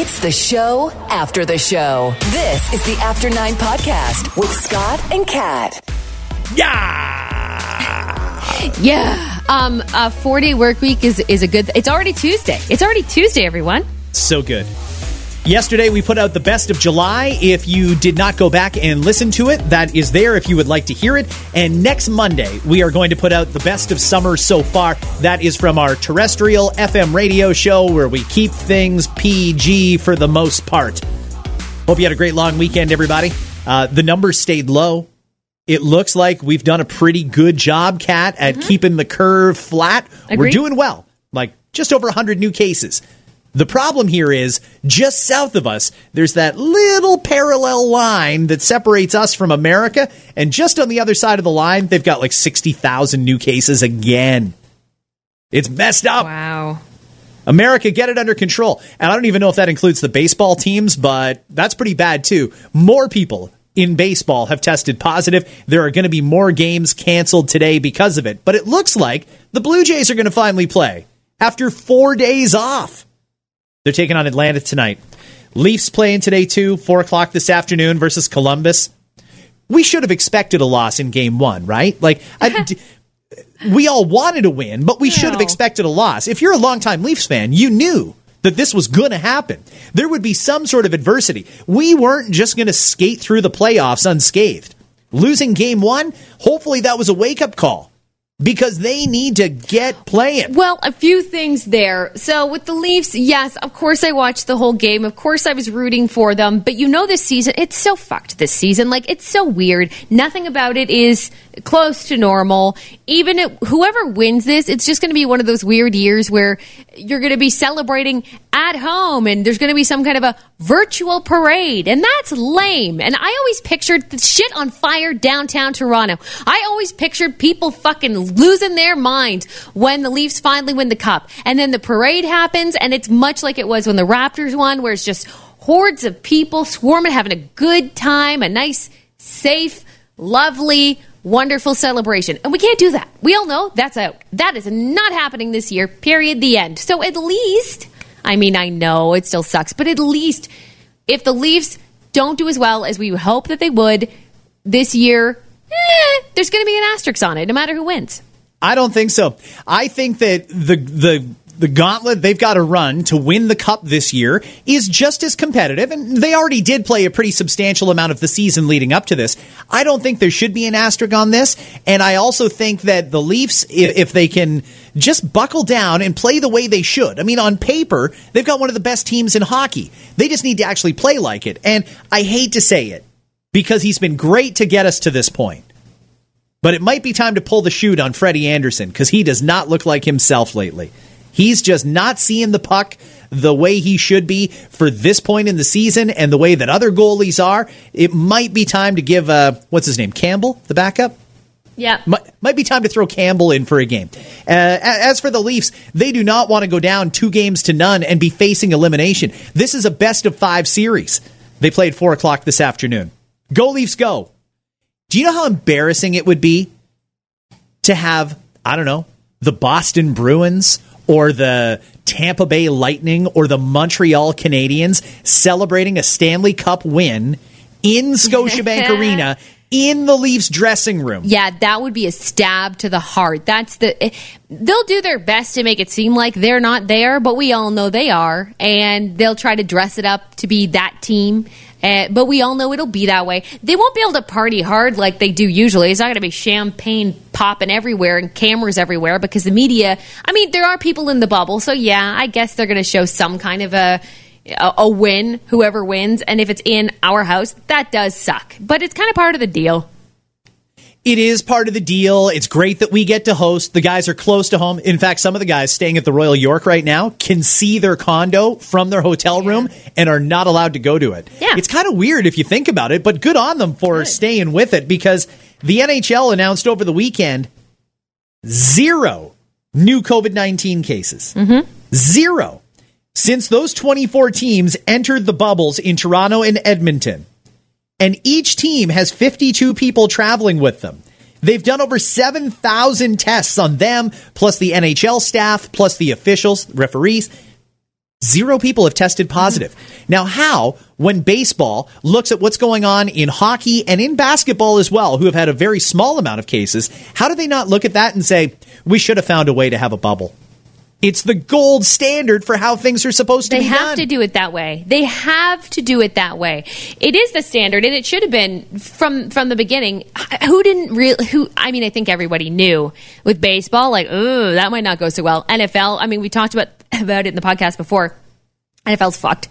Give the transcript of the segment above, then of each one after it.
It's the show after the show. This is the After Nine Podcast with Scott and Kat. Yeah. Yeah. Um, a four day work week is, is a good, it's already Tuesday. It's already Tuesday, everyone. So good. Yesterday, we put out the best of July. If you did not go back and listen to it, that is there if you would like to hear it. And next Monday, we are going to put out the best of summer so far. That is from our terrestrial FM radio show where we keep things PG for the most part. Hope you had a great long weekend, everybody. Uh, the numbers stayed low. It looks like we've done a pretty good job, Kat, at keeping the curve flat. We're doing well, like just over 100 new cases. The problem here is just south of us, there's that little parallel line that separates us from America. And just on the other side of the line, they've got like 60,000 new cases again. It's messed up. Wow. America, get it under control. And I don't even know if that includes the baseball teams, but that's pretty bad too. More people in baseball have tested positive. There are going to be more games canceled today because of it. But it looks like the Blue Jays are going to finally play after four days off. They're taking on Atlanta tonight. Leafs playing today too, four o'clock this afternoon versus Columbus. We should have expected a loss in game one, right? Like, I, d- we all wanted to win, but we should have expected a loss. If you're a longtime Leafs fan, you knew that this was going to happen. There would be some sort of adversity. We weren't just going to skate through the playoffs unscathed. Losing game one, hopefully that was a wake up call because they need to get playing. Well, a few things there. So with the Leafs, yes, of course I watched the whole game. Of course I was rooting for them. But you know this season, it's so fucked this season. Like it's so weird. Nothing about it is close to normal. Even it, whoever wins this, it's just going to be one of those weird years where you're going to be celebrating at home and there's going to be some kind of a virtual parade. And that's lame. And I always pictured the shit on fire downtown Toronto. I always pictured people fucking losing their minds when the Leafs finally win the cup. And then the parade happens and it's much like it was when the Raptors won, where it's just hordes of people swarming, having a good time, a nice, safe, lovely, wonderful celebration. And we can't do that. We all know that's out. That is not happening this year, period, the end. So at least, I mean, I know it still sucks, but at least if the Leafs don't do as well as we hope that they would this year, eh, there's going to be an asterisk on it, no matter who wins. I don't think so. I think that the the the gauntlet they've got to run to win the cup this year is just as competitive, and they already did play a pretty substantial amount of the season leading up to this. I don't think there should be an asterisk on this, and I also think that the Leafs, if, if they can just buckle down and play the way they should. I mean, on paper, they've got one of the best teams in hockey. They just need to actually play like it. And I hate to say it because he's been great to get us to this point. But it might be time to pull the chute on Freddie Andersen because he does not look like himself lately. He's just not seeing the puck the way he should be for this point in the season and the way that other goalies are. It might be time to give, uh, what's his name, Campbell, the backup? Yeah. Might, might be time to throw Campbell in for a game. Uh, as for the Leafs, they do not want to go down two games to none and be facing elimination. This is a best of five series. They played four o'clock this afternoon. Go Leafs, go! Do you know how embarrassing it would be to have I don't know the Boston Bruins or the Tampa Bay Lightning or the Montreal Canadiens celebrating a Stanley Cup win in Scotiabank Arena in the Leafs dressing room? Yeah, that would be a stab to the heart. That's the. eh, They'll do their best to make it seem like they're not there, but we all know they are, and they'll try to dress it up to be that team. Uh, but we all know it'll be that way. They won't be able to party hard like they do usually. It's not going to be champagne popping everywhere and cameras everywhere because the media. I mean, there are people in the bubble, so yeah, I guess they're going to show some kind of a a, a win, whoever wins, and if it's in our house, that does suck. But it's kind of part of the deal. It is part of the deal. It's great that we get to host. The guys are close to home. In fact, some of the guys staying at the Royal York right now can see their condo from their hotel room and are not allowed to go to it. Yeah. It's kind of weird if you think about it, but good on them for staying with it because the NHL announced over the weekend zero new COVID 19 cases. Mm-hmm. Zero. Since those 24 teams entered the bubbles in Toronto and Edmonton and each team has 52 people traveling with them. They've done over 7,000 tests on them, plus the NHL staff, plus the officials, referees. Zero people have tested positive. Mm-hmm. Now, how, when baseball looks at what's going on in hockey and in basketball as well, who have had a very small amount of cases, how do they not look at that and say, we should have found a way to have a bubble? It's the gold standard for how things are supposed to be. done. they have to do it that way. They have to do it that way. It is the standard, and it should have been from from the beginning. Who didn't really? Who? I mean, I think everybody knew with baseball, like, oh, that might not go so well. NFL. I mean, we talked about about it in the podcast before. NFL's fucked.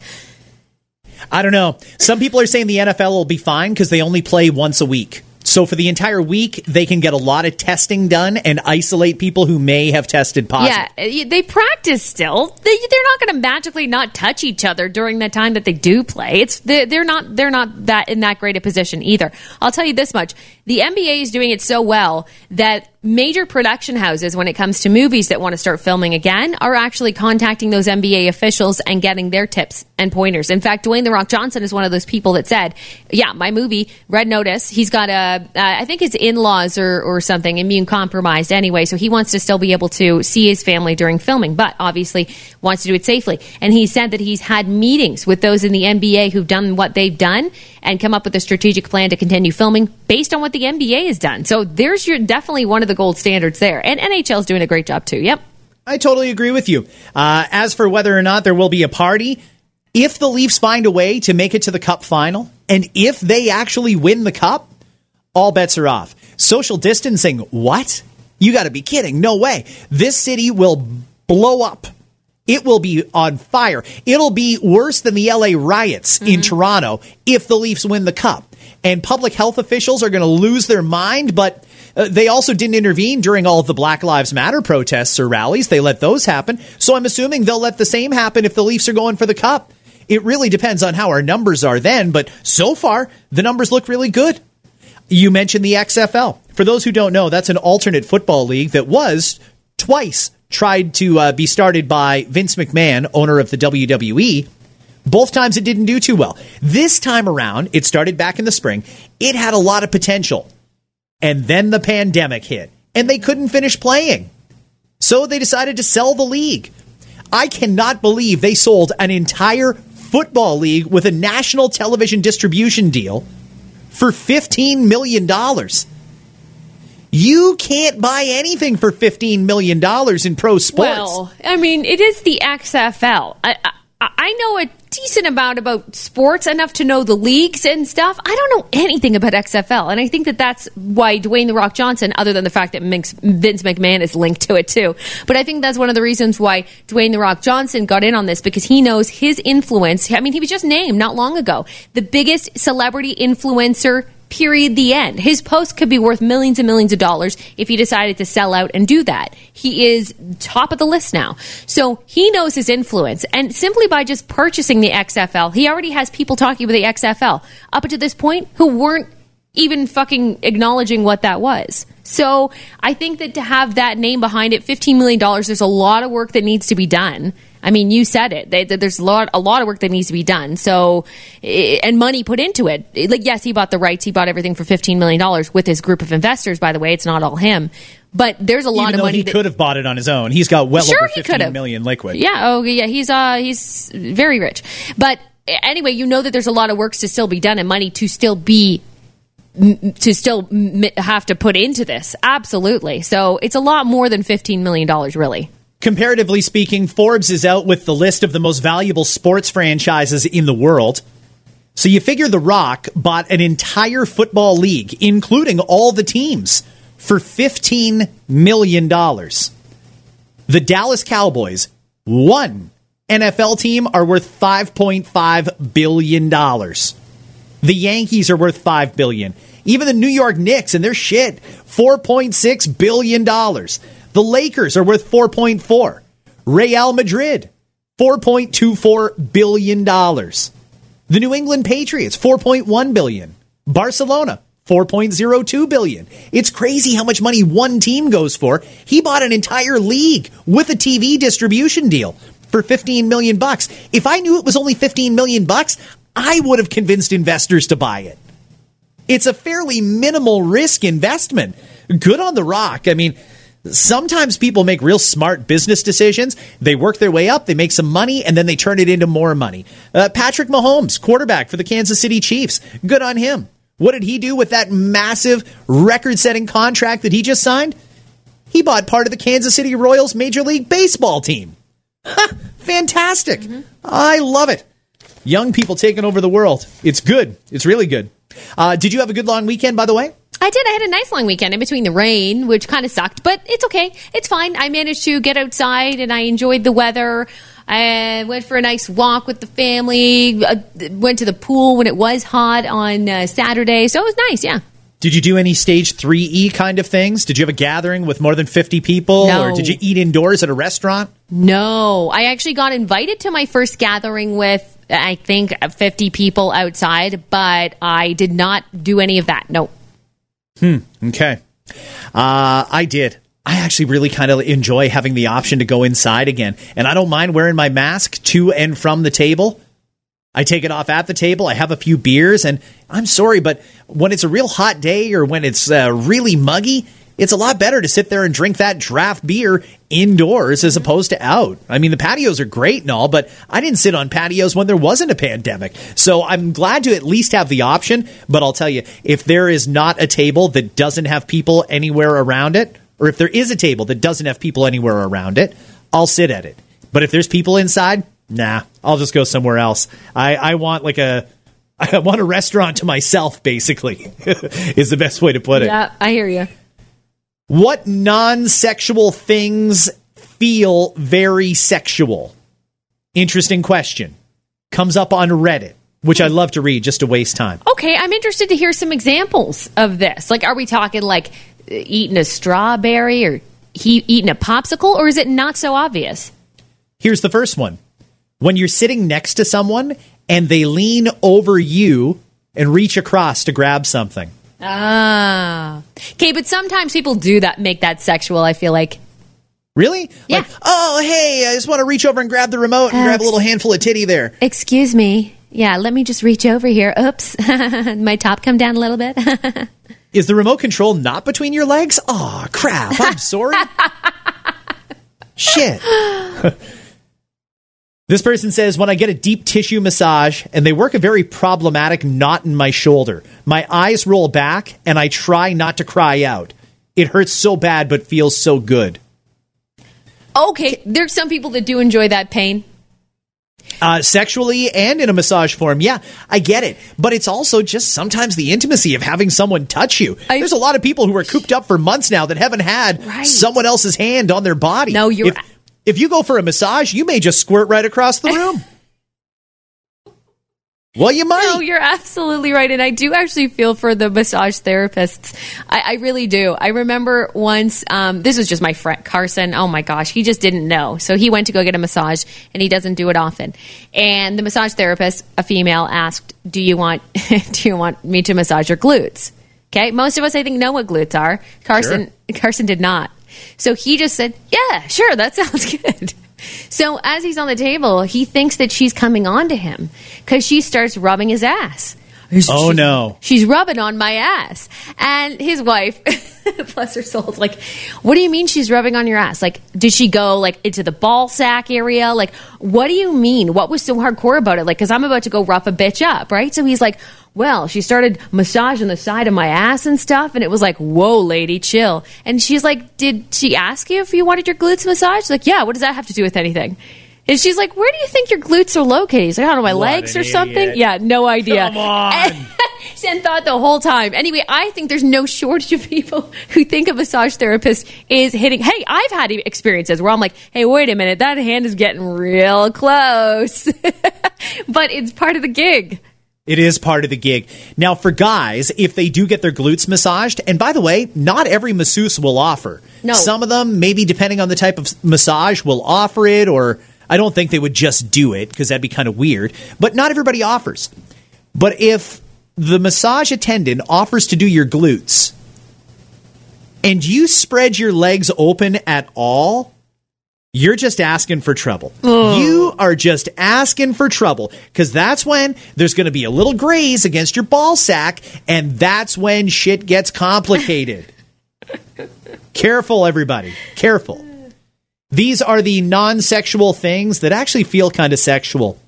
I don't know. Some people are saying the NFL will be fine because they only play once a week. So for the entire week, they can get a lot of testing done and isolate people who may have tested positive. Yeah, they practice still. They, are not going to magically not touch each other during the time that they do play. It's they're not they're not that in that great a position either. I'll tell you this much: the NBA is doing it so well that major production houses, when it comes to movies that want to start filming again, are actually contacting those NBA officials and getting their tips and pointers. In fact, Dwayne the Rock Johnson is one of those people that said, "Yeah, my movie Red Notice. He's got a, uh, I think his in-laws or or something immune compromised anyway, so he wants to still be able to see his family during filming, but obviously wants to do it safely. And he said that he's had meetings with those in the NBA who've done what they've done and come up with a strategic plan to continue filming based on what the NBA has done. So there's your definitely one of the gold standards there. And NHL's doing a great job too. Yep. I totally agree with you. Uh, as for whether or not there will be a party, if the Leafs find a way to make it to the Cup final, and if they actually win the Cup, all bets are off. Social distancing, what? You got to be kidding. No way. This city will blow up. It will be on fire. It'll be worse than the LA riots mm-hmm. in Toronto if the Leafs win the Cup. And public health officials are going to lose their mind, but uh, they also didn't intervene during all of the Black Lives Matter protests or rallies. They let those happen. So I'm assuming they'll let the same happen if the Leafs are going for the cup. It really depends on how our numbers are then, but so far, the numbers look really good. You mentioned the XFL. For those who don't know, that's an alternate football league that was twice tried to uh, be started by Vince McMahon, owner of the WWE. Both times it didn't do too well. This time around, it started back in the spring. It had a lot of potential. And then the pandemic hit, and they couldn't finish playing. So they decided to sell the league. I cannot believe they sold an entire football league with a national television distribution deal for $15 million. You can't buy anything for $15 million in pro sports. Well, I mean, it is the XFL. I, I, I know a decent amount about sports, enough to know the leagues and stuff. I don't know anything about XFL, and I think that that's why Dwayne the Rock Johnson, other than the fact that Vince McMahon is linked to it too, but I think that's one of the reasons why Dwayne the Rock Johnson got in on this because he knows his influence. I mean, he was just named not long ago the biggest celebrity influencer period the end. His post could be worth millions and millions of dollars if he decided to sell out and do that. He is top of the list now. So he knows his influence. And simply by just purchasing the xfl he already has people talking about the xfl up to this point who weren't even fucking acknowledging what that was. So i think that to have that name behind it $15 million there's a lot of work that needs to be done I mean, you said it. They, there's a lot, a lot of work that needs to be done. So, and money put into it. Like, yes, he bought the rights. He bought everything for fifteen million dollars with his group of investors. By the way, it's not all him. But there's a lot Even of money. He that, could have bought it on his own. He's got well sure over million liquid. Yeah. Oh, yeah. He's uh, he's very rich. But anyway, you know that there's a lot of work to still be done and money to still be to still have to put into this. Absolutely. So it's a lot more than $15 million, really. Comparatively speaking, Forbes is out with the list of the most valuable sports franchises in the world. So you figure The Rock bought an entire football league, including all the teams, for $15 million. The Dallas Cowboys, one NFL team, are worth $5.5 billion. The Yankees are worth 5 billion. Even the New York Knicks and their shit, $4.6 billion. The Lakers are worth 4.4. Real Madrid, 4.24 billion dollars. The New England Patriots, 4.1 billion. Barcelona, 4.02 billion. It's crazy how much money one team goes for. He bought an entire league with a TV distribution deal for 15 million bucks. If I knew it was only 15 million bucks, I would have convinced investors to buy it. It's a fairly minimal risk investment. Good on the rock. I mean, Sometimes people make real smart business decisions. They work their way up, they make some money, and then they turn it into more money. Uh, Patrick Mahomes, quarterback for the Kansas City Chiefs. Good on him. What did he do with that massive record setting contract that he just signed? He bought part of the Kansas City Royals Major League Baseball team. Fantastic. Mm-hmm. I love it. Young people taking over the world. It's good. It's really good. Uh, did you have a good long weekend, by the way? I did. I had a nice long weekend in between the rain, which kind of sucked, but it's okay. It's fine. I managed to get outside and I enjoyed the weather. I went for a nice walk with the family. Uh, went to the pool when it was hot on uh, Saturday, so it was nice. Yeah. Did you do any stage 3E kind of things? Did you have a gathering with more than 50 people? No. Or did you eat indoors at a restaurant? No. I actually got invited to my first gathering with, I think, 50 people outside, but I did not do any of that. No. Hmm. Okay. Uh, I did. I actually really kind of enjoy having the option to go inside again. And I don't mind wearing my mask to and from the table. I take it off at the table. I have a few beers, and I'm sorry, but when it's a real hot day or when it's uh, really muggy, it's a lot better to sit there and drink that draft beer indoors as opposed to out. I mean, the patios are great and all, but I didn't sit on patios when there wasn't a pandemic. So I'm glad to at least have the option. But I'll tell you, if there is not a table that doesn't have people anywhere around it, or if there is a table that doesn't have people anywhere around it, I'll sit at it. But if there's people inside, nah, I'll just go somewhere else. I, I want like a I want a restaurant to myself, basically, is the best way to put it. Yeah, I hear you. What non sexual things feel very sexual? Interesting question. Comes up on Reddit, which I love to read just to waste time. Okay, I'm interested to hear some examples of this. Like, are we talking like eating a strawberry or he eating a popsicle, or is it not so obvious? Here's the first one when you're sitting next to someone and they lean over you and reach across to grab something. Ah. Okay, but sometimes people do that, make that sexual, I feel like. Really? Yeah. Like, oh, hey, I just want to reach over and grab the remote and grab a little handful of titty there. Excuse me. Yeah, let me just reach over here. Oops. My top come down a little bit. Is the remote control not between your legs? Oh, crap. I'm sorry. Shit. This person says, when I get a deep tissue massage and they work a very problematic knot in my shoulder, my eyes roll back and I try not to cry out. It hurts so bad but feels so good. Okay, there's some people that do enjoy that pain. Uh, sexually and in a massage form, yeah, I get it. But it's also just sometimes the intimacy of having someone touch you. I- There's a lot of people who are cooped up for months now that haven't had Right. someone else's hand on their body. No, you're- If, if you go for a massage, you may just squirt right across the room. well, you might. No, you're absolutely right. And I do actually feel for the massage therapists. I, I really do. I remember once, um, this was just my friend Carson. Oh my gosh, he just didn't know. So he went to go get a massage and he doesn't do it often. And the massage therapist, a female, asked, Do you want do you want me to massage your glutes? Okay. Most of us I think know what glutes are. Carson Carson did not. So he just said, Yeah, sure, that sounds good. So as he's on the table, he thinks that she's coming on to him because she starts rubbing his ass. Oh, no. She's rubbing on my ass. And his wife, bless her soul, is like, What do you mean she's rubbing on your ass? Like, did she go like into the ball sack area? Like, what do you mean? What was so hardcore about it? Like, because I'm about to go rough a bitch up, right? So he's like, well, she started massaging the side of my ass and stuff, and it was like, whoa, lady, chill. And she's like, did she ask you if you wanted your glutes massaged? Like, yeah, what does that have to do with anything? And she's like, where do you think your glutes are located? He's like, I don't know, my What legs or something? Yeah, no idea. Come on. and thought the whole time. Anyway, I think there's no shortage of people who think a massage therapist is hitting. Hey, I've had experiences where I'm like, hey, wait a minute, that hand is getting real close. but it's part of the gig. It is part of the gig. Now, for guys, if they do get their glutes massaged, and by the way, not every masseuse will offer. No. Some of them, maybe depending on the type of massage, will offer it, or I don't think they would just do it because that'd be kind of weird. But not everybody offers. But if the massage attendant offers to do your glutes and you spread your legs open at all, you're just asking for trouble. You are just asking for trouble because that's when there's going to be a little graze against your ball sack, and that's when shit gets complicated. Careful, everybody. Careful. These are the non sexual things that actually feel kind of sexual.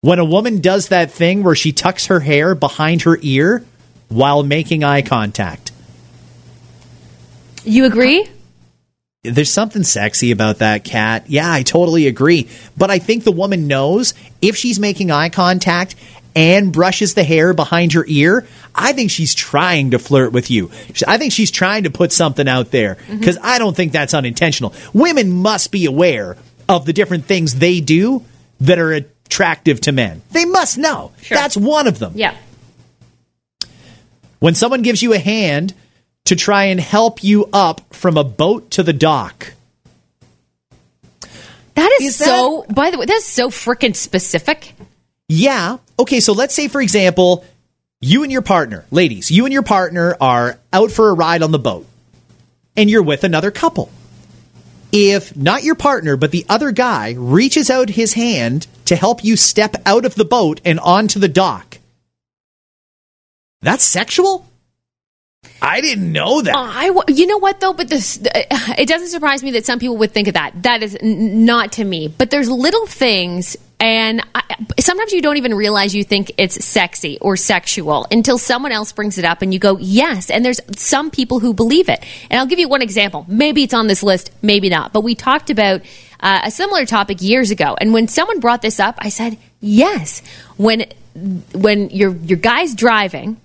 When a woman does that thing where she tucks her hair behind her ear while making eye contact. You agree? There's something sexy about that Kat. Yeah, I totally agree. But I think the woman knows if she's making eye contact and brushes the hair behind her ear, I think she's trying to flirt with you. I think she's trying to put something out there because mm-hmm. I don't think that's unintentional. Women must be aware of the different things they do that are attractive to men. They must know. Sure. That's one of them. Yeah. When someone gives you a hand to try and help you up from a boat to the dock. That is, is so, that, by the way, that's so freaking specific. Yeah. Okay, so let's say, for example, you and your partner, ladies, you and your partner are out for a ride on the boat and you're with another couple. If not your partner, but the other guy reaches out his hand to help you step out of the boat and onto the dock, that's sexual? I didn't know that. Uh, I, you know what though, but this it doesn't surprise me that some people would think of that. That is n- not to me. But there's little things, and I, sometimes you don't even realize you think it's sexy or sexual until someone else brings it up, and you go, "Yes." And there's some people who believe it. And I'll give you one example. Maybe it's on this list, maybe not. But we talked about uh, a similar topic years ago, and when someone brought this up, I said, "Yes." When when your your guy's driving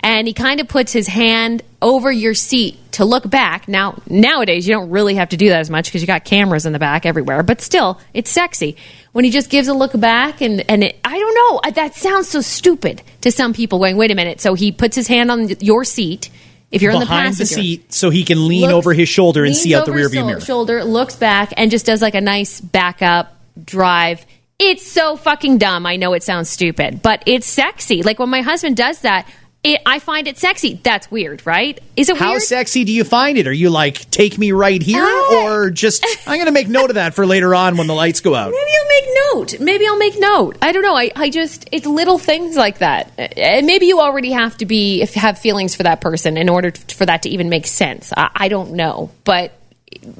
and he kind of puts his hand over your seat to look back. Now, nowadays, you don't really have to do that as much because you got cameras in the back everywhere, but still, it's sexy. When he just gives a look back, and, and it, I don't know, that sounds so stupid to some people going, wait a minute. So he puts his hand on your seat. If you're Behind in the passenger, the seat, so he can lean looks, over his shoulder and see out the rearview mirror. Shoulder looks back and just does like a nice backup drive. It's so fucking dumb. I know it sounds stupid, but it's sexy. Like when my husband does that, it, I find it sexy. That's weird, right? Is it How weird? sexy do you find it? Are you like, take me right here? Uh, or just, I'm going to make note of that for later on when the lights go out? Maybe I'll make note. Maybe I'll make note. I don't know. I, I just, it's little things like that. And maybe you already have to be, have feelings for that person in order for that to even make sense. I, I don't know. But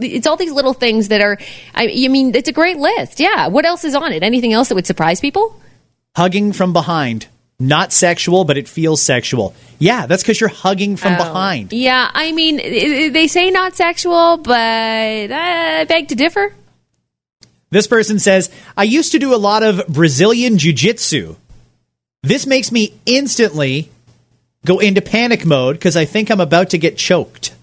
it's all these little things that are, I, I mean, it's a great list. Yeah. What else is on it? Anything else that would surprise people? Hugging from behind not sexual, but it feels sexual. Yeah, that's because you're hugging from oh. behind. Yeah, I mean, they say not sexual, but uh, I beg to differ. This person says, I used to do a lot of Brazilian jiu jitsu. This makes me instantly go into panic mode because I think I'm about to get choked.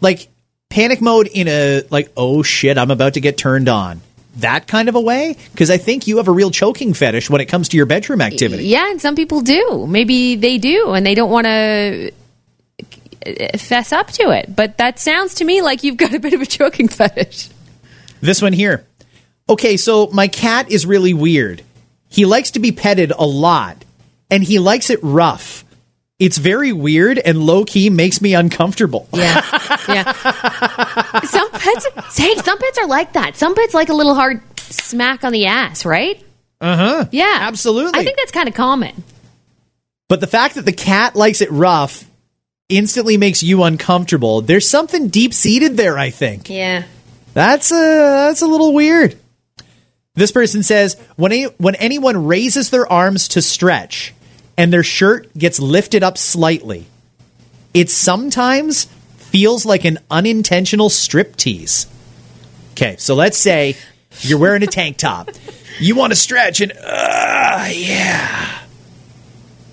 Like, panic mode in a, like, oh shit, I'm about to get turned on that kind of a way? Because I think you have a real choking fetish when it comes to your bedroom activity. Yeah, and some people do. Maybe they do, and they don't want to fess up to it. But that sounds to me like you've got a bit of a choking fetish. This one here. Okay, so my cat is really weird. He likes to be petted a lot, and he likes it rough it's very weird and low key makes me uncomfortable. Yeah, yeah. some pets, hey, some pets are like that. Some pets like a little hard smack on the ass, right? Uh huh. Yeah, absolutely. I think that's kind of common. But the fact that the cat likes it rough instantly makes you uncomfortable. There's something deep seated there. I think. Yeah. That's a that's a little weird. This person says when a, when anyone raises their arms to stretch and their shirt gets lifted up slightly. It sometimes feels like an unintentional strip tease. Okay, so let's say you're wearing a tank top. You want to stretch and uh, yeah.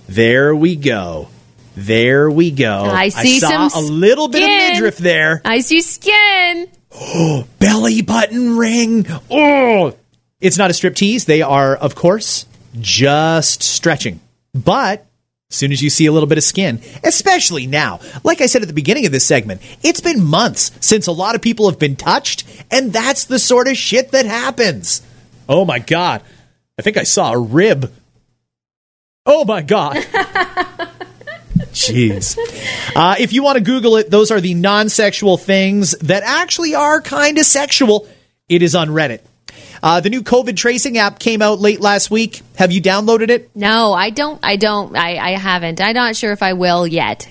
There we go. There we go. I see I some a little bit of midriff there. I see skin. Oh, belly button ring. Oh, it's not a strip tease. They are, of course, just stretching. But as soon as you see a little bit of skin, especially now, like I said at the beginning of this segment, it's been months since a lot of people have been touched, and that's the sort of shit that happens. Oh my God. I think I saw a rib. Oh my God. Jeez. Uh, if you want to Google it, those are the non sexual things that actually are kind of sexual. It is on Reddit. Uh, the new COVID tracing app came out late last week. Have you downloaded it? No, I don't. I don't. I, I haven't. I'm not sure if I will yet.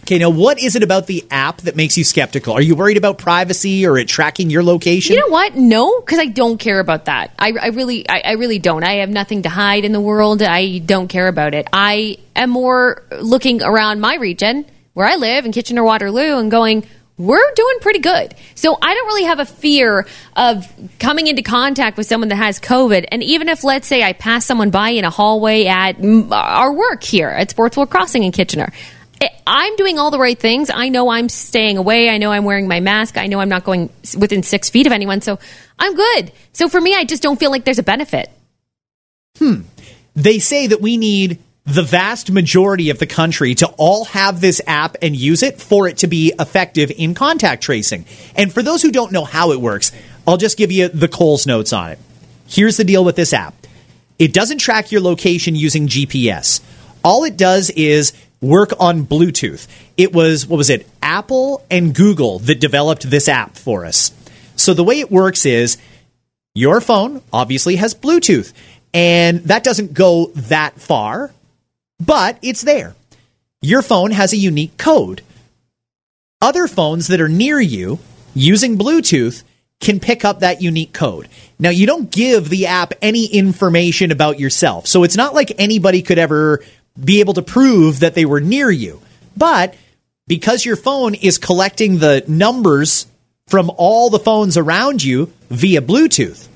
Okay, now what is it about the app that makes you skeptical? Are you worried about privacy or it tracking your location? You know what? No, because I don't care about that. I, I really, I, I really don't. I have nothing to hide in the world. I don't care about it. I am more looking around my region where I live in Kitchener Waterloo and going, we're doing pretty good. So I don't really have a fear of coming into contact with someone that has COVID. And even if, let's say, I pass someone by in a hallway at mm, our work here at Sportsworld Crossing in Kitchener, I'm doing all the right things. I know I'm staying away. I know I'm wearing my mask. I know I'm not going within six feet of anyone. So I'm good. So for me, I just don't feel like there's a benefit. Hmm. They say that we need the vast majority of the country to all have this app and use it for it to be effective in contact tracing. And for those who don't know how it works, I'll just give you the Coles notes on it. Here's the deal with this app it doesn't track your location using GPS. All it does is work on Bluetooth. It was, what was it, Apple and Google that developed this app for us. So the way it works is your phone obviously has Bluetooth, and that doesn't go that far, but it's there. Your phone has a unique code. Other phones that are near you using Bluetooth can pick up that unique code. Now, you don't give the app any information about yourself. So it's not like anybody could ever be able to prove that they were near you. But because your phone is collecting the numbers from all the phones around you via Bluetooth,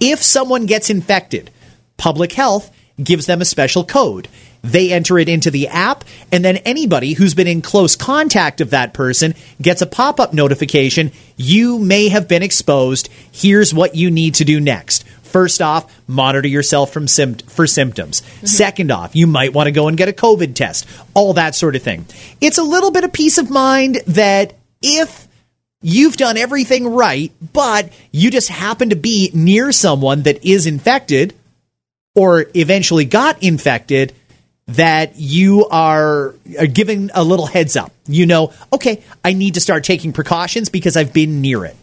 if someone gets infected, public health gives them a special code. They enter it into the app, and then anybody who's been in close contact of that person gets a pop up notification. You may have been exposed. Here's what you need to do next. First off, monitor yourself from sim- for symptoms. Mm-hmm. Second off, you might want to go and get a COVID test, all that sort of thing. It's a little bit of peace of mind that if you've done everything right, but you just happen to be near someone that is infected or eventually got infected, that you are, giving a little heads up. You know, okay, I need to start taking precautions because I've been near it.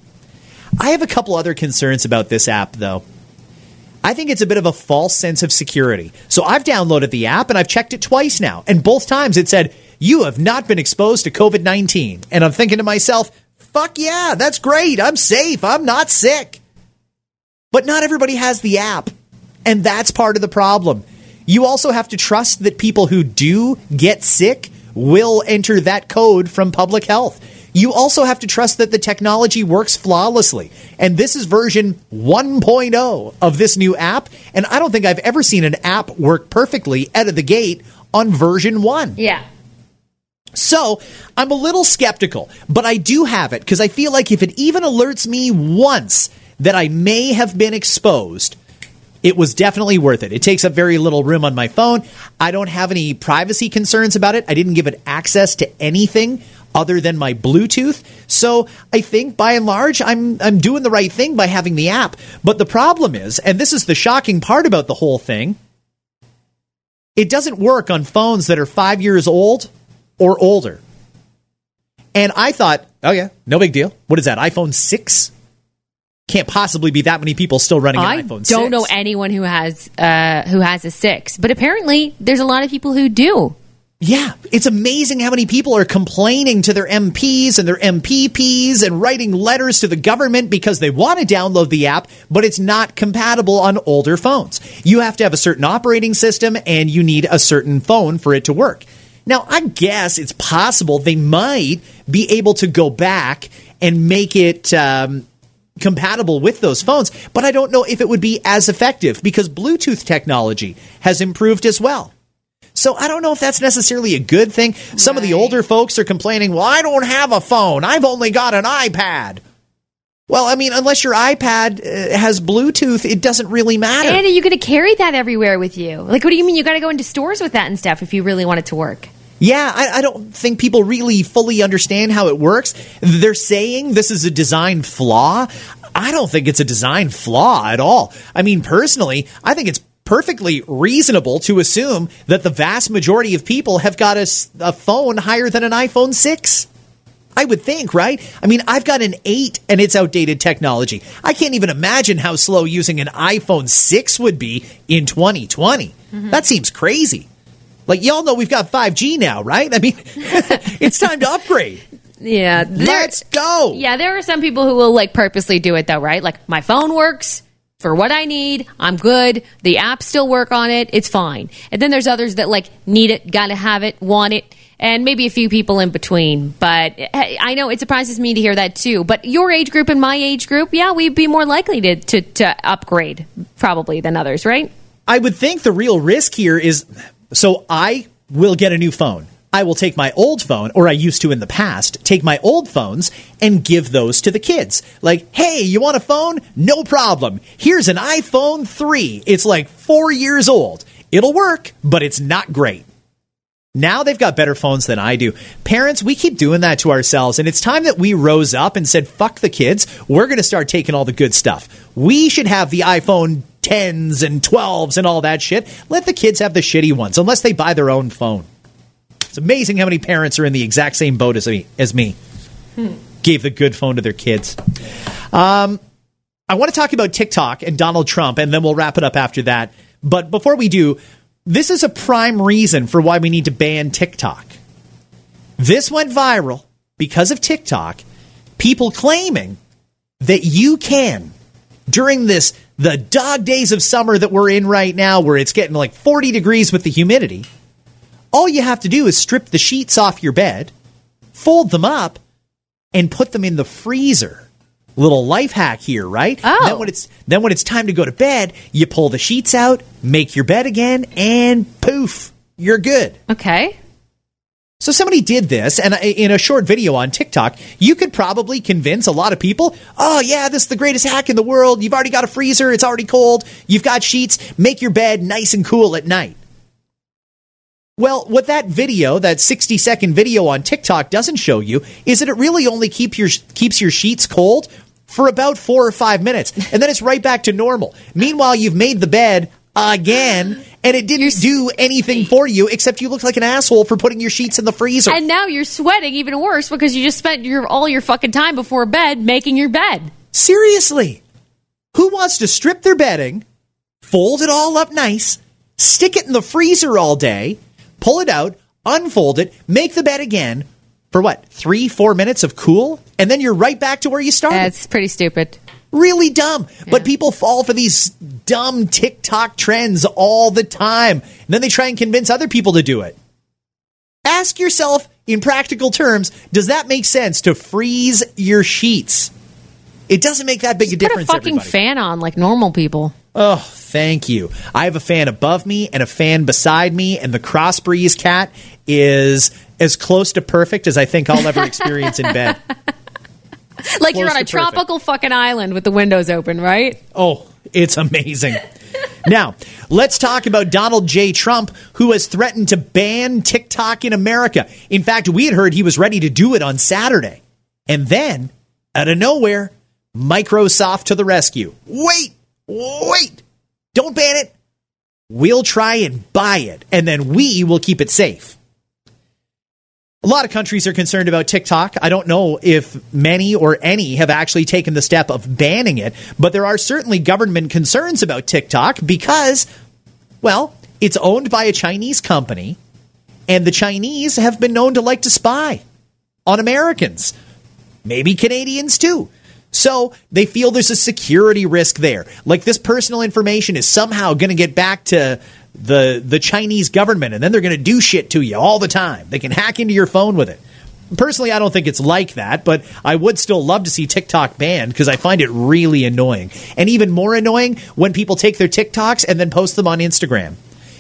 I have a couple other concerns about this app, though. I think it's a bit of a false sense of security. So I've downloaded the app and I've checked it twice now. And both times it said, You have not been exposed to COVID 19. And I'm thinking to myself, Fuck yeah, that's great. I'm safe. I'm not sick. But not everybody has the app. And that's part of the problem. You also have to trust that people who do get sick will enter that code from public health you also have to trust that the technology works flawlessly. And this is version 1.0 of this new app. And I don't think I've ever seen an app work perfectly out of the gate on version 1. Yeah. So I'm a little skeptical, but I do have it because I feel like if it even alerts me once that I may have been exposed, it was definitely worth it. It takes up very little room on my phone. I don't have any privacy concerns about it. I didn't give it access to anything other than my Bluetooth. So I think by and large, I'm, I'm doing the right thing by having the app. But the problem is, and this is the shocking part about the whole thing, it doesn't work on phones that are five years old or older. And I thought, oh yeah, no big deal. What is that, iPhone 6? Can't possibly be that many people still running an I iPhone I don't know anyone who has uh, who has a 6, but apparently there's a lot of people who do. Yeah, it's amazing how many people are complaining to their MPs and their MPPs and writing letters to the government because they want to download the app, but it's not compatible on older phones. You have to have a certain operating system and you need a certain phone for it to work. Now, I guess it's possible they might be able to go back and make it um, compatible with those phones, but I don't know if it would be as effective because Bluetooth technology has improved as well. So I don't know if that's necessarily a good thing. Some right. of the older folks are complaining, well, I don't have a phone. I've only got an iPad. Well, I mean, unless your iPad uh, has Bluetooth, it doesn't really matter. And are you going to carry that everywhere with you? Like, what do you mean? You got to go into stores with that and stuff if you really want it to work. Yeah, I, I, don't think people really fully understand how it works. They're saying this is a design flaw. I don't think it's a design flaw at all. I mean, personally, I think it's perfectly reasonable to assume that the vast majority of people have got a, a phone higher than an iPhone 6. I would think, right? I mean, I've got an 8 and it's outdated technology. I can't even imagine how slow using an iPhone 6 would be in 2020. Mm-hmm. That seems crazy. Like, y'all know we've got 5G now, right? I mean, it's time to upgrade. Yeah. there- Let's go. Yeah, there are some people who will like purposely do it though, right? Like my phone works for what I need. I'm good. The apps still work on it. It's fine. And then there's others that like need it, gotta have it, want it, and maybe a few people in between. But I know it surprises me to hear that too. But your age group and my age group, yeah, we'd be more likely to to, to upgrade probably than others, right? I would think the real risk here is so I will get a new phone. I will take my old phone, or I used to in the past, take my old phones and give those to the kids. Like, hey, you want a phone? No problem. Here's an iPhone 3. It's like four years old. It'll work, but it's not great. Now they've got better phones than I do. Parents, we keep doing that to ourselves, and it's time that we rose up and said, fuck the kids. We're going to start taking all the good stuff. We should have the iPhone 10s and 12s and all that shit. Let the kids have the shitty ones, unless they buy their own phone. It's amazing how many parents are in the exact same boat as me. As me. Gave the good phone to their kids. Um, I want to talk about TikTok and Donald Trump, and then we'll wrap it up after that. But before we do, this is a prime reason for why we need to ban TikTok. This went viral because of TikTok, people claiming that you can, during this, the dog days of summer that we're in right now, where it's getting like 40 degrees with the humidity, all you have to do is strip the sheets off your bed, fold them up, and put them in the freezer. Little life hack here, right? Oh. Then when it's then when it's time to go to bed, you pull the sheets out, make your bed again, and poof, you're good. Okay. So somebody did this, and in a short video on TikTok, you could probably convince a lot of people, oh yeah, this is the greatest hack in the world. You've already got a freezer, it's already cold, you've got sheets, make your bed nice and cool at night. Well, what that video, that 60 second video on TikTok doesn't show you is that it really only keep your, keeps your sheets cold for about four or five minutes. And then it's right back to normal. Meanwhile, you've made the bed again and it didn't do anything for you except you looked like an asshole for putting your sheets in the freezer. And now you're sweating even worse because you just spent your all your fucking time before bed making your bed. Seriously. Who wants to strip their bedding, fold it all up nice, stick it in the freezer all day, pull it out, unfold it, make the bed again for what, three, four minutes of cool? And then you're right back to where you started. That's pretty stupid. Really dumb. But people fall for these dumb TikTok trends all the time. And then they try and convince other people to do it. Ask yourself in practical terms, does that make sense to freeze your sheets? It doesn't make that big a difference. Put a fucking everybody. fan on like normal people. Oh, thank you. I have a fan above me and a fan beside me, and the cross breeze Kat is as close to perfect as I think I'll ever experience in bed. Like you're on a to perfect. tropical fucking island with the windows open, right? Oh, it's amazing. now, let's talk about Donald J. Trump, who has threatened to ban TikTok in America. In fact, we had heard he was ready to do it on Saturday. And then, out of nowhere, Microsoft to the rescue. Wait, wait, don't ban it. We'll try and buy it, and then we will keep it safe. A lot of countries are concerned about TikTok. I don't know if many or any have actually taken the step of banning it, but there are certainly government concerns about TikTok because, well, it's owned by a Chinese company, and the Chinese have been known to like to spy on Americans, maybe Canadians too. So they feel there's a security risk there. Like this personal information is somehow going to get back to the the Chinese government and then they're going to do shit to you all the time. They can hack into your phone with it. Personally, I don't think it's like that, but I would still love to see TikTok banned because I find it really annoying. And even more annoying when people take their TikToks and then post them on Instagram.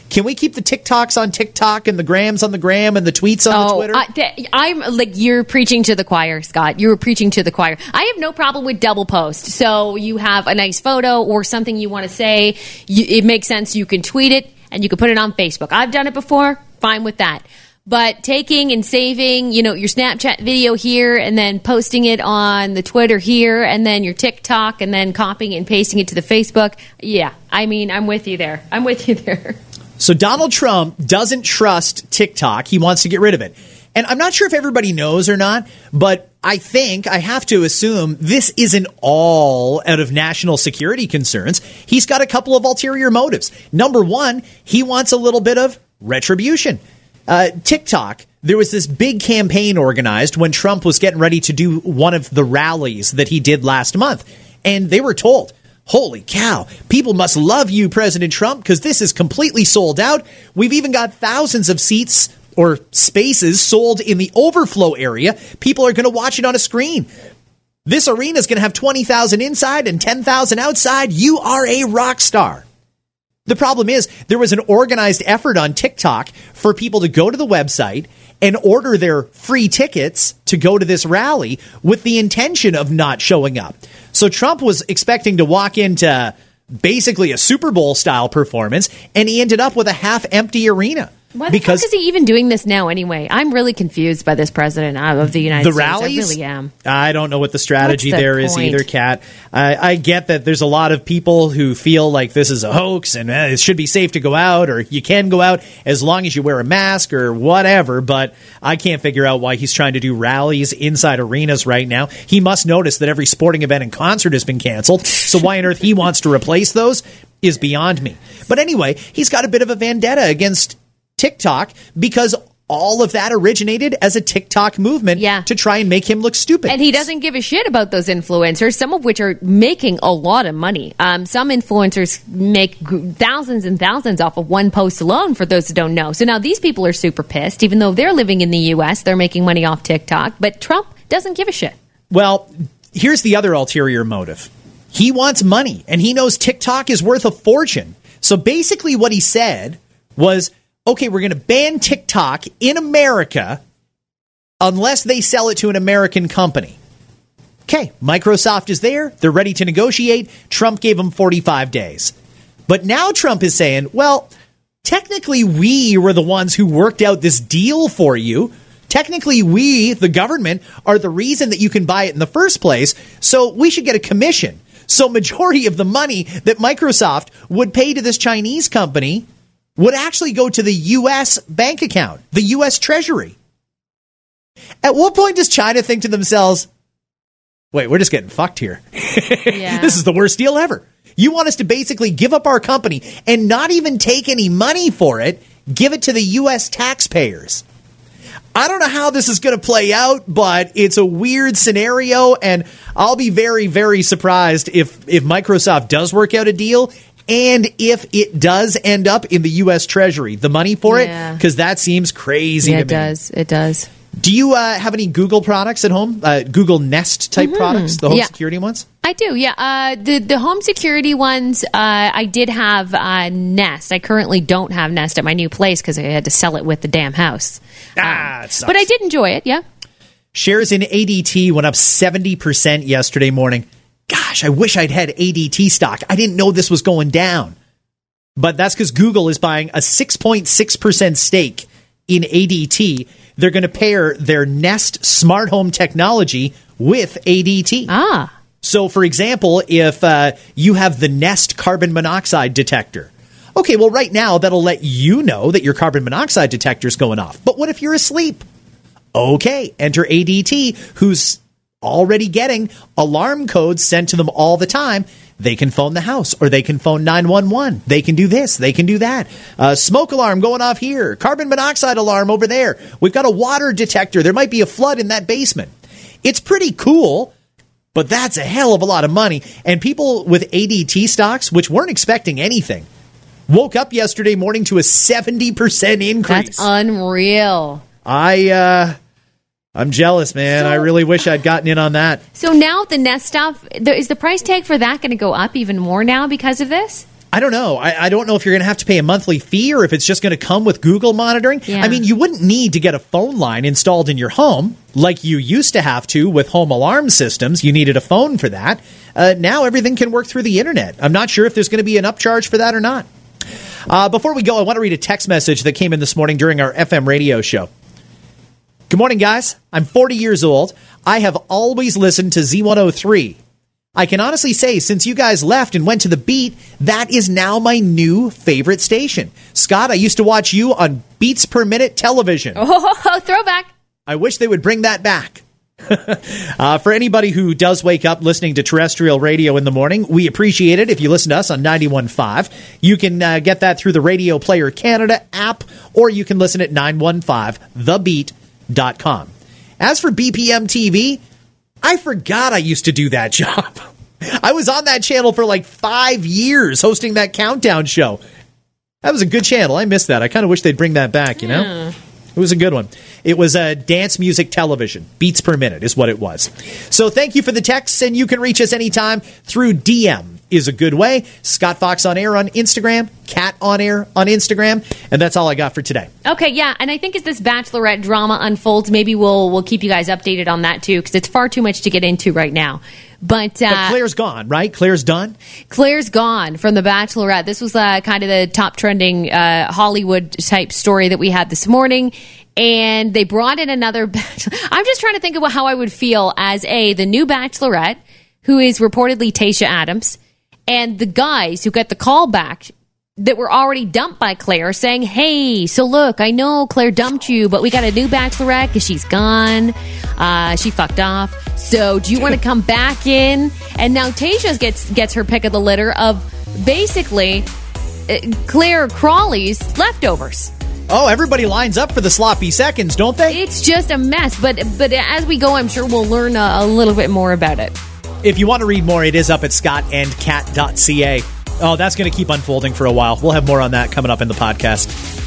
Can we keep the TikToks on TikTok and the grams on the gram and the tweets on the oh, Twitter? I, th- I'm like you're preaching to the choir, Scott. You're preaching to the choir. I have no problem with double post. So you have a nice photo or something you want to say. You, it makes sense. You can tweet it and you can put it on Facebook. I've done it before. Fine with that. But taking and saving, you know, your Snapchat video here and then posting it on the Twitter here and then your TikTok and then copying and pasting it to the Facebook. Yeah. I mean, I'm with you there. I'm with you there. So Donald Trump doesn't trust TikTok. He wants to get rid of it. And I'm not sure if everybody knows or not, but I think I have to assume this isn't all out of national security concerns. He's got a couple of ulterior motives. Number one, he wants a little bit of retribution. Uh, TikTok, there was this big campaign organized when Trump was getting ready to do one of the rallies that he did last month. And they were told, Holy cow, people must love you, President Trump, because this is completely sold out. We've even got thousands of seats or spaces sold in the overflow area. People are going to watch it on a screen. This arena is going to have 20,000 inside and 10,000 outside. You are a rock star. The problem is there was an organized effort on TikTok for people to go to the website and order their free tickets to go to this rally with the intention of not showing up. So Trump was expecting to walk into basically a Super Bowl style performance and he ended up with a half empty arena. Why the because fuck is he even doing this now anyway? I'm really confused by this president of the United the States. Rallies? I really am. I don't know what the strategy the there point? is either, Kat. I, I, get that there's a lot of people who feel like this is a hoax and eh, it should be safe to go out or you can go out as long as you wear a mask or whatever, but I can't figure out why he's trying to do rallies inside arenas right now. He must notice that every sporting event and concert has been canceled, so why on earth he wants to replace those is beyond me. But anyway, he's got a bit of a vendetta against TikTok because all of that originated as a TikTok movement yeah. to try and make him look stupid. And he doesn't give a shit about those influencers, some of which are making a lot of money. Um, some influencers make thousands and thousands off of one post alone, for those who don't know. So now these people are super pissed, even though they're living in the U.S., they're making money off TikTok, but Trump doesn't give a shit. Well, here's the other ulterior motive he wants money, and he knows TikTok is worth a fortune. So basically, what he said was okay, we're going to ban TikTok in America unless they sell it to an American company. Okay, Microsoft is there. They're ready to negotiate. Trump gave them 45 days. But now Trump is saying, well, technically, we were the ones who worked out this deal for you. Technically, we, the government, are the reason that you can buy it in the first place. So we should get a commission. So, majority of the money that Microsoft would pay to this Chinese company would actually go to the U.S. bank account, the U.S. Treasury. At what point does China think to themselves, wait, we're just getting fucked here? Yeah. this is the worst deal ever. You want us to basically give up our company and not even take any money for it, give it to the U.S. taxpayers. I don't know how this is going to play out, but it's a weird scenario, and I'll be very, very surprised if if Microsoft does work out a deal and if it does end up in the U.S. Treasury, the money for yeah. it, because that seems crazy. Yeah, it me. does. It does. Do you uh, have any Google products at home? Uh, Google Nest type mm-hmm. products, the home yeah. security ones? I do, yeah. Uh, the the home security ones, uh, I did have uh, Nest. I currently don't have Nest at my new place because I had to sell it with the damn house. Ah, um, but I did enjoy it. Yeah. Shares in ADT went up seventy percent yesterday morning gosh, I wish I'd had ADT stock. I didn't know this was going down. But that's because Google is buying a 6.6% stake in ADT. They're going to pair their Nest smart home technology with ADT. Ah. So, for example, if uh, you have the Nest carbon monoxide detector, okay, well, right now that'll let you know that your carbon monoxide detector is going off. But what if you're asleep? Okay, enter ADT, who's already getting alarm codes sent to them all the time. They can phone the house or they can phone 911. They can do this. They can do that. Uh, smoke alarm going off here. Carbon monoxide alarm over there. We've got a water detector. There might be a flood in that basement. It's pretty cool, but that's a hell of a lot of money. And people with ADT stocks, which weren't expecting anything, woke up yesterday morning to a 70% increase. That's unreal. I, uh, I'm jealous, man. So, I really wish I'd gotten in on that. So now the Nest stuff, is the price tag for that going to go up even more now because of this? I don't know. I, I don't know if you're going to have to pay a monthly fee or if it's just going to come with Google monitoring. Yeah. I mean, you wouldn't need to get a phone line installed in your home like you used to have to with home alarm systems. You needed a phone for that. Uh, now everything can work through the internet. I'm not sure if there's going to be an upcharge for that or not. Uh, before we go, I want to read a text message that came in this morning during our FM radio show. Good morning, guys. I'm 40 years old. I have always listened to Z103. I can honestly say, since you guys left and went to the beat, that is now my new favorite station. Scott, I used to watch you on Beats Per Minute television. Oh, throwback. I wish they would bring that back. uh, for anybody who does wake up listening to terrestrial radio in the morning, we appreciate it if you listen to us on 91.5. You can uh, get that through the Radio Player Canada app, or you can listen at 915thebeat.com. As for BPM TV, I forgot I used to do that job. I was on that channel for like five years hosting that countdown show. That was a good channel. I missed that. I kind of wish they'd bring that back, you know? Yeah. It was a good one. It was a dance music television. Beats per minute is what it was. So thank you for the texts, and you can reach us anytime through DM is a good way. Scott Fox on air on Instagram, Kat on air on Instagram, and that's all I got for today. Okay, yeah, and I think as this Bachelorette drama unfolds, maybe we'll we'll keep you guys updated on that too, because it's far too much to get into right now. But, uh, But Clare's gone, right? Clare's done. Clare's gone from The Bachelorette. This was uh, kind of the top trending uh, Hollywood type story that we had this morning. And they brought in another. Bachelor- I'm just trying to think about how I would feel as a the new Bachelorette, who is reportedly Tayshia Adams, and the guys who get the call back that were already dumped by Clare, saying, "Hey, so look, I know Clare dumped you, but we got a new Bachelorette because she's gone. Uh, she fucked off. So do you want to come back in?" And now Tayshia gets gets her pick of the litter of basically uh, Clare Crawley's leftovers. Oh, everybody lines up for the sloppy seconds, don't they? It's just a mess. But but as we go, I'm sure we'll learn a, a little bit more about it. If you want to read more, it is up at scottandcat.ca. Oh, that's going to keep unfolding for a while. We'll have more on that coming up in the podcast.